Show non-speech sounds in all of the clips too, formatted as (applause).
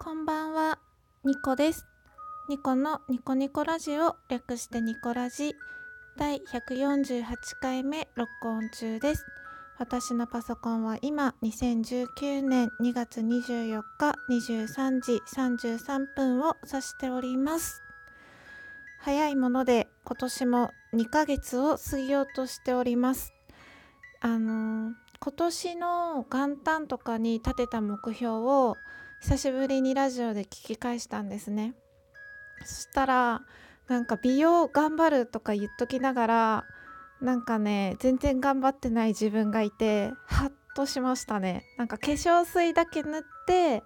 こんばんは、ニコです。ニコのニコニコラジオ略してニコラジ第148回目録音中です。私のパソコンは今2019年2月24日23時33分を指しております。早いもので今年も2ヶ月を過ぎようとしております。あのー今年の元旦とかに立てた目標を久しぶりにラジオで聞き返したんですね。そしたらなんか美容頑張るとか言っときながらなんかね全然頑張ってない自分がいてハッとしましたね。なんか化粧水だけ塗って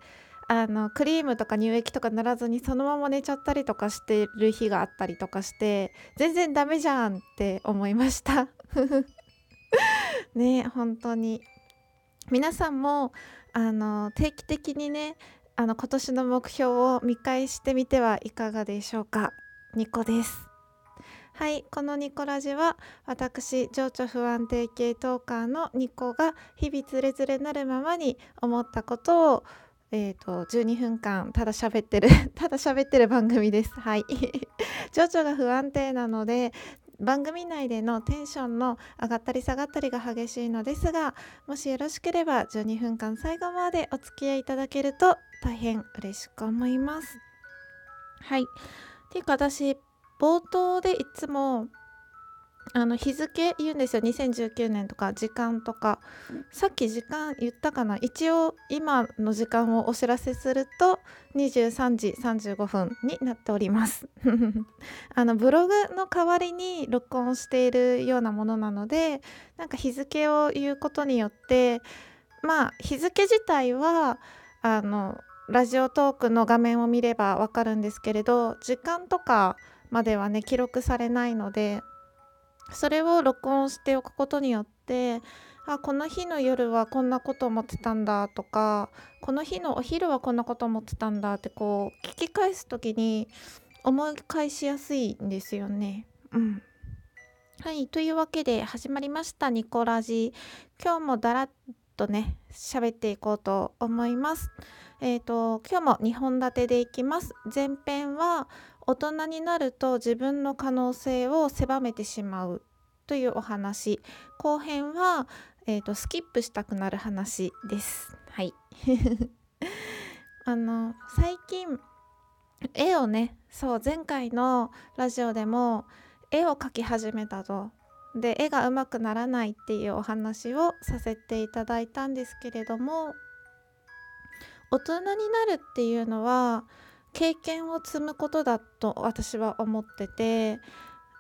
あのクリームとか乳液とか塗らずにそのまま寝ちゃったりとかしてる日があったりとかして全然ダメじゃんって思いました。(laughs) ね本当に。皆さんもあの定期的にねあの今年の目標を見返してみてはいかがでしょうか。ニコです。はいこのニコラジは私情緒不安定系トーカーのニコが日々つれづれなるままに思ったことをえーと、12分間ただ喋ってる (laughs) ただ喋ってる番組です。はい。(laughs) 情緒が不安定なので番組内でのテンションの上がったり下がったりが激しいのですがもしよろしければ12分間最後までお付き合いいただけると大変嬉しく思います。はい。っていうか私冒頭でいつもあの日付言うんですよ。2019年とか時間とか。さっき時間言ったかな。一応今の時間をお知らせすると23時35分になっております。(laughs) あのブログの代わりに録音しているようなものなのでなんか日付を言うことによってまあ日付自体はあのラジオトークの画面を見ればわかるんですけれど時間とかまではね記録されないのでそれを録音しておくことによってあこの日の夜はこんなこと思ってたんだとかこの日のお昼はこんなこと思ってたんだってこう聞き返す時に思い返しやすいんですよね。うんはいというわけで始まりましたニコラジ今日もだらっとね喋っていこうと思います。えーと今日も2本立てでいきます。前編は大人になると自分の可能性を狭めてしまうというお話。後編は、えーと、スキップしたくなる話です。はい。(laughs) あの最近絵をねそう前回のラジオでも絵を描き始めたと。で絵が上手くならないっていうお話をさせていただいたんですけれども大人になるっていうのは経験を積むことだと私は思ってて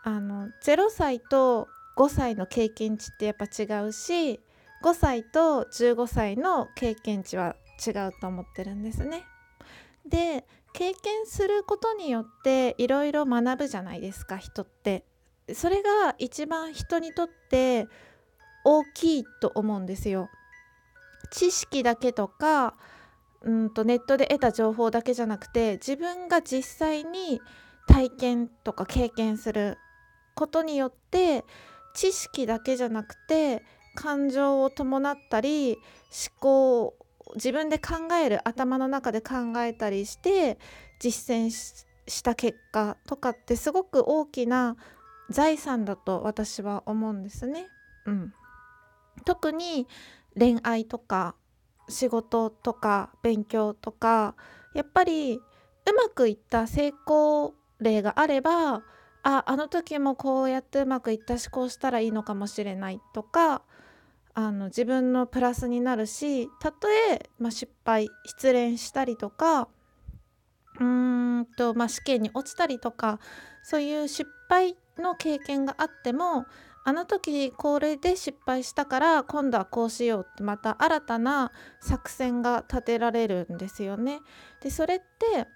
あの0歳と5歳の経験値ってやっぱ違うし5歳と15歳の経験値は違うと思ってるんですね。で経験することによっていろいろ学ぶじゃないですか人って。それが一番人にとって大きいと思うんですよ。知識だけとかうんとネットで得た情報だけじゃなくて自分が実際に体験とか経験することによって知識だけじゃなくて感情を伴ったり思考自分で考える頭の中で考えたりして実践した結果とかってすごく大きな財産だと私は思うんですね。うん、特に恋愛とか仕事とか勉強とかやっぱりうまくいった成功例があればああの時もこうやってうまくいったしこうしたらいいのかもしれないとかあの自分のプラスになるしたとえ、まあ、失敗失恋したりとかうーんと、まあ、試験に落ちたりとかそういう失敗の経験があってもあの時これで失敗したから今度はこうしようってまた新たな作戦が立てられるんですよね。でそれって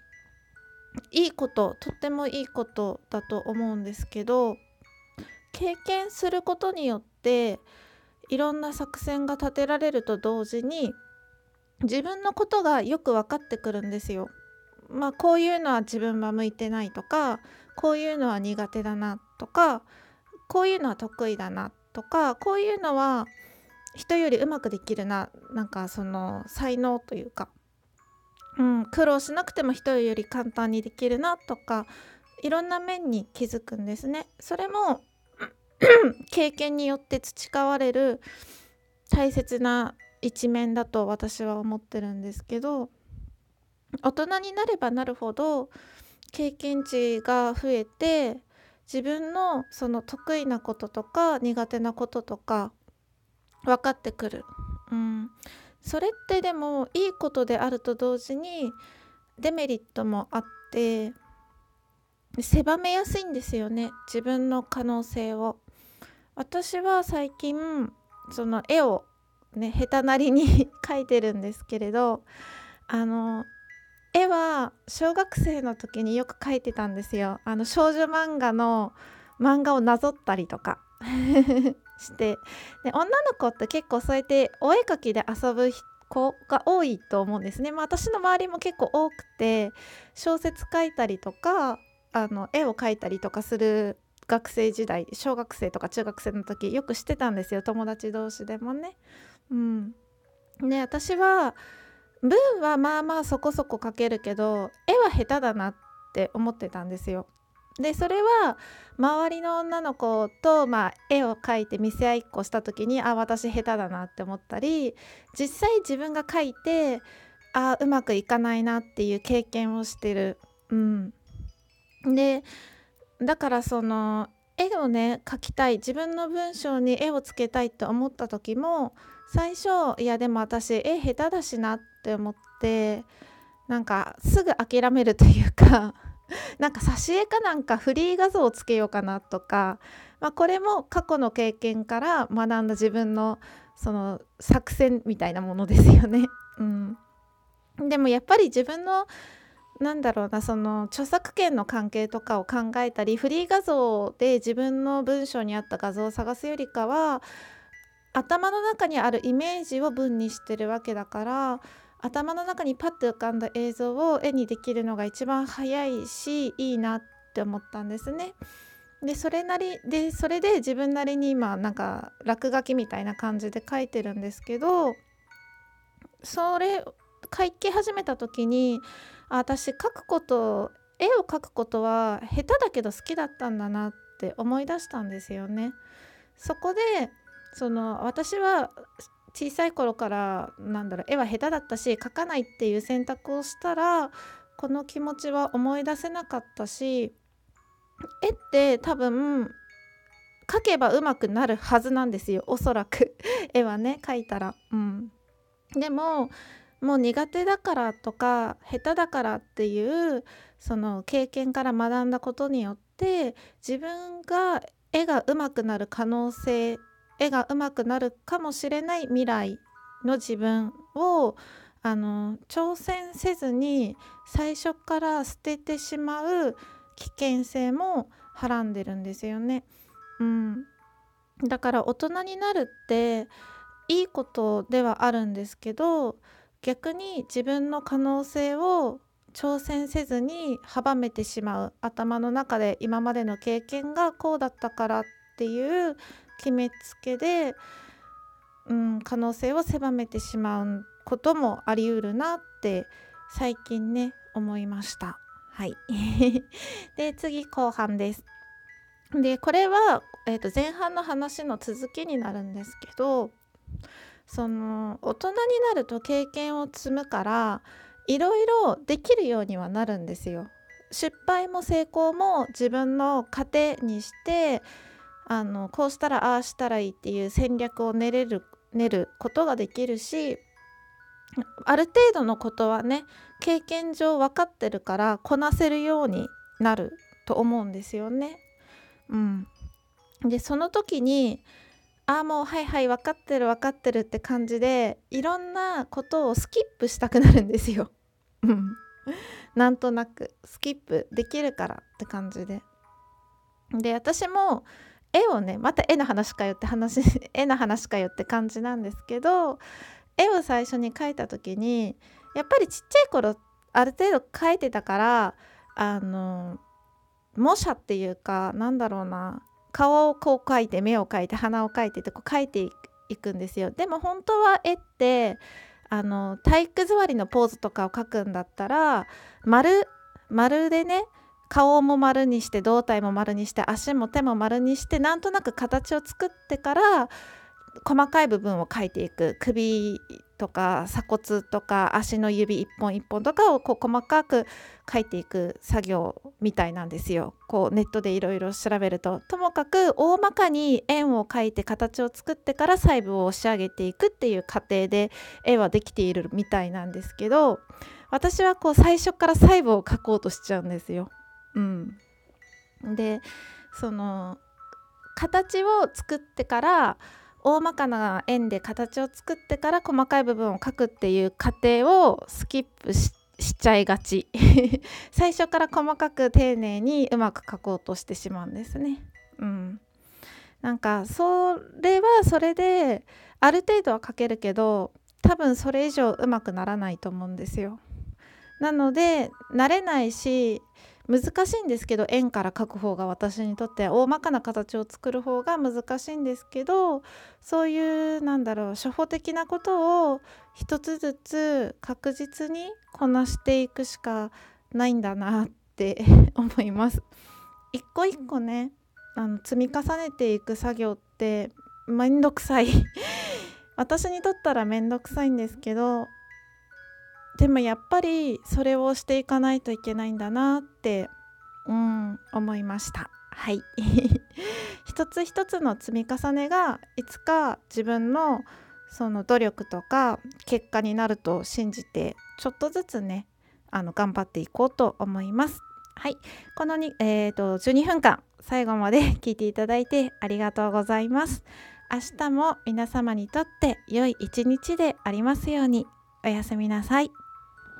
いいこととってもいいことだと思うんですけど経験することによっていろんな作戦が立てられると同時に自分のことがよく分かってくるんですよ。まあこういうのは自分は向いてないとかこういうのは苦手だなとかこういうのは得意だなとかこういうのは人よりうまくできるななんかその才能というかうん、苦労しなくても人より簡単にできるなとかいろんな面に気づくんですね。それも (clears throat) 経験によって培われる大切な一面だと私は思ってるんですけど大人になればなるほど経験値が増えて自分のその得意なこととか苦手なこととか分かってくる、うん、それってでもいいことであると同時にデメリットもあって狭めやすいんですよね。自分の可能性を。私は最近その絵をね下手なりに (laughs) 描いてるんですけれどあの絵は小学生の時によく描いてたんですよ。あの少女漫画の漫画をなぞったりとか (laughs) して。で女の子って結構そうやってお絵描きで遊ぶ子が多いと思うんですね、まあ、私の周りも結構多くて小説書いたりとかあの絵を描いたりとかする学生時代小学生とか中学生の時よくしてたんですよ。友達同士でもね。うん、で私は文はまあまあそこそこ描けるけど絵は下手だなって思ってたんですよ。でそれは周りの女の子と、まあ、絵を描いて見せ合いっこした時にあ私下手だなって思ったり実際自分が描いてあうまくいかないなっていう経験をしてる。うん、でだからその絵をね描きたい自分の文章に絵をつけたいと思った時も最初いやでも私絵下手だしなっって思ってなんかすぐ諦めるというか (laughs) なんか挿絵かなんかフリー画像をつけようかなとか、まあ、これも過去の経験から学んだ自分のその作戦みたいなものですよね。(laughs) うん、でもやっぱり自分のなんだろうなその著作権の関係とかを考えたりフリー画像で自分の文章に合った画像を探すよりかは頭の中にあるイメージを文にしてるわけだから頭の中にパッと浮かんだ映像を絵にできるのが一番早いしいいなって思ったんですね。でそれなりでそれで自分なりに今なんか落書きみたいな感じで描いてるんですけどそれ描き始めた時に私描くこと絵を描くことは下手だけど好きだったんだなって思い出したんですよね。そこでその私は小さい頃からなんだろう絵は下手だったし描かないっていう選択をしたらこの気持ちは思い出せなかったし絵って多分描けば上手くなるはずなんですよおそらく (laughs) 絵はね描いたら。うん、でももう苦手だからとか下手だからっていうその経験から学んだことによって自分が絵が上手くなる可能性絵が上手くなるかもしれない未来の自分をあの挑戦せずに最初から捨ててしまう危険性もはらんでるんですよね。うん、だから大人になるっていいことではあるんですけど逆に自分の可能性を挑戦せずに阻めてしまう頭の中で今までの経験がこうだったからっていう決めつけで、うん、可能性を狭めてしまうこともありうるなって最近ね思いました。はい (laughs) で次後半です。でこれは、えー、と前半の話の続きになるんですけどその大人になると経験を積むからいろいろできるようにはなるんですよ。失敗も成功も自分の糧にしてあのこうしたらああしたらいいっていう戦略を練れる練ることができるしある程度のことはね経験上分かってるからこなせるようになると思うんですよね。うん、でその時にああもうはいはい分かってる分かってるって感じでいろんなことをスキップしたくなるんですよ。なんとなくスキップできるからって感じで。で私も絵をねまた絵の話かよって話 (laughs) 絵の話かよって感じなんですけど絵を最初に描いた時にやっぱりちっちゃい頃ある程度描いてたからあの模写っていうかなんだろうな顔をこう描いて目を描いて鼻を描いてってこう描いていくんですよ。でも本当は絵ってあの体育座りのポーズとかを描くんだったら丸丸でね顔も丸にして胴体も丸にして足も手も丸にしてなんとなく形を作ってから細かい部分を描いていく首とか鎖骨とか足の指一本一本とかをこう細かく書いていく作業みたいなんですよ。こうネットでいろいろ調べるとともかく大まかに円を描いて形を作ってから細部を押し上げていくっていう過程で絵はできているみたいなんですけど私はこう最初から細部を描こうとしちゃうんですよ。うん、でその形を作ってから大まかな円で形を作ってから細かい部分を描くっていう過程をスキップしちゃいがち (laughs) 最初から細かく丁寧にうまく描こうとしてしまうんですね。うん、なんかそれはそれである程度は描けるけど多分それ以上うまくならないと思うんですよ。なので慣れないし難しいんですけど円から描く方が私にとって大まかな形を作る方が難しいんですけどそういうなんだろう初歩的なことを一つずつ確実にこなしていくしかないんだなって思います。一個一個ねあの積み重ねていく作業ってめんどくさい (laughs) 私にとったらめんどくさいんですけどでもやっぱりそれをしていかないといけないんだなってうん思いました。はい。(laughs) 一つ一つの積み重ねがいつか自分のその努力とか結果になると信じてちょっとずつねあの頑張っていこうと思います。はい。このに、えーと、と12分間最後まで聞いていただいてありがとうございます。明日も皆様にとって良い一日でありますように。おやすみなさい。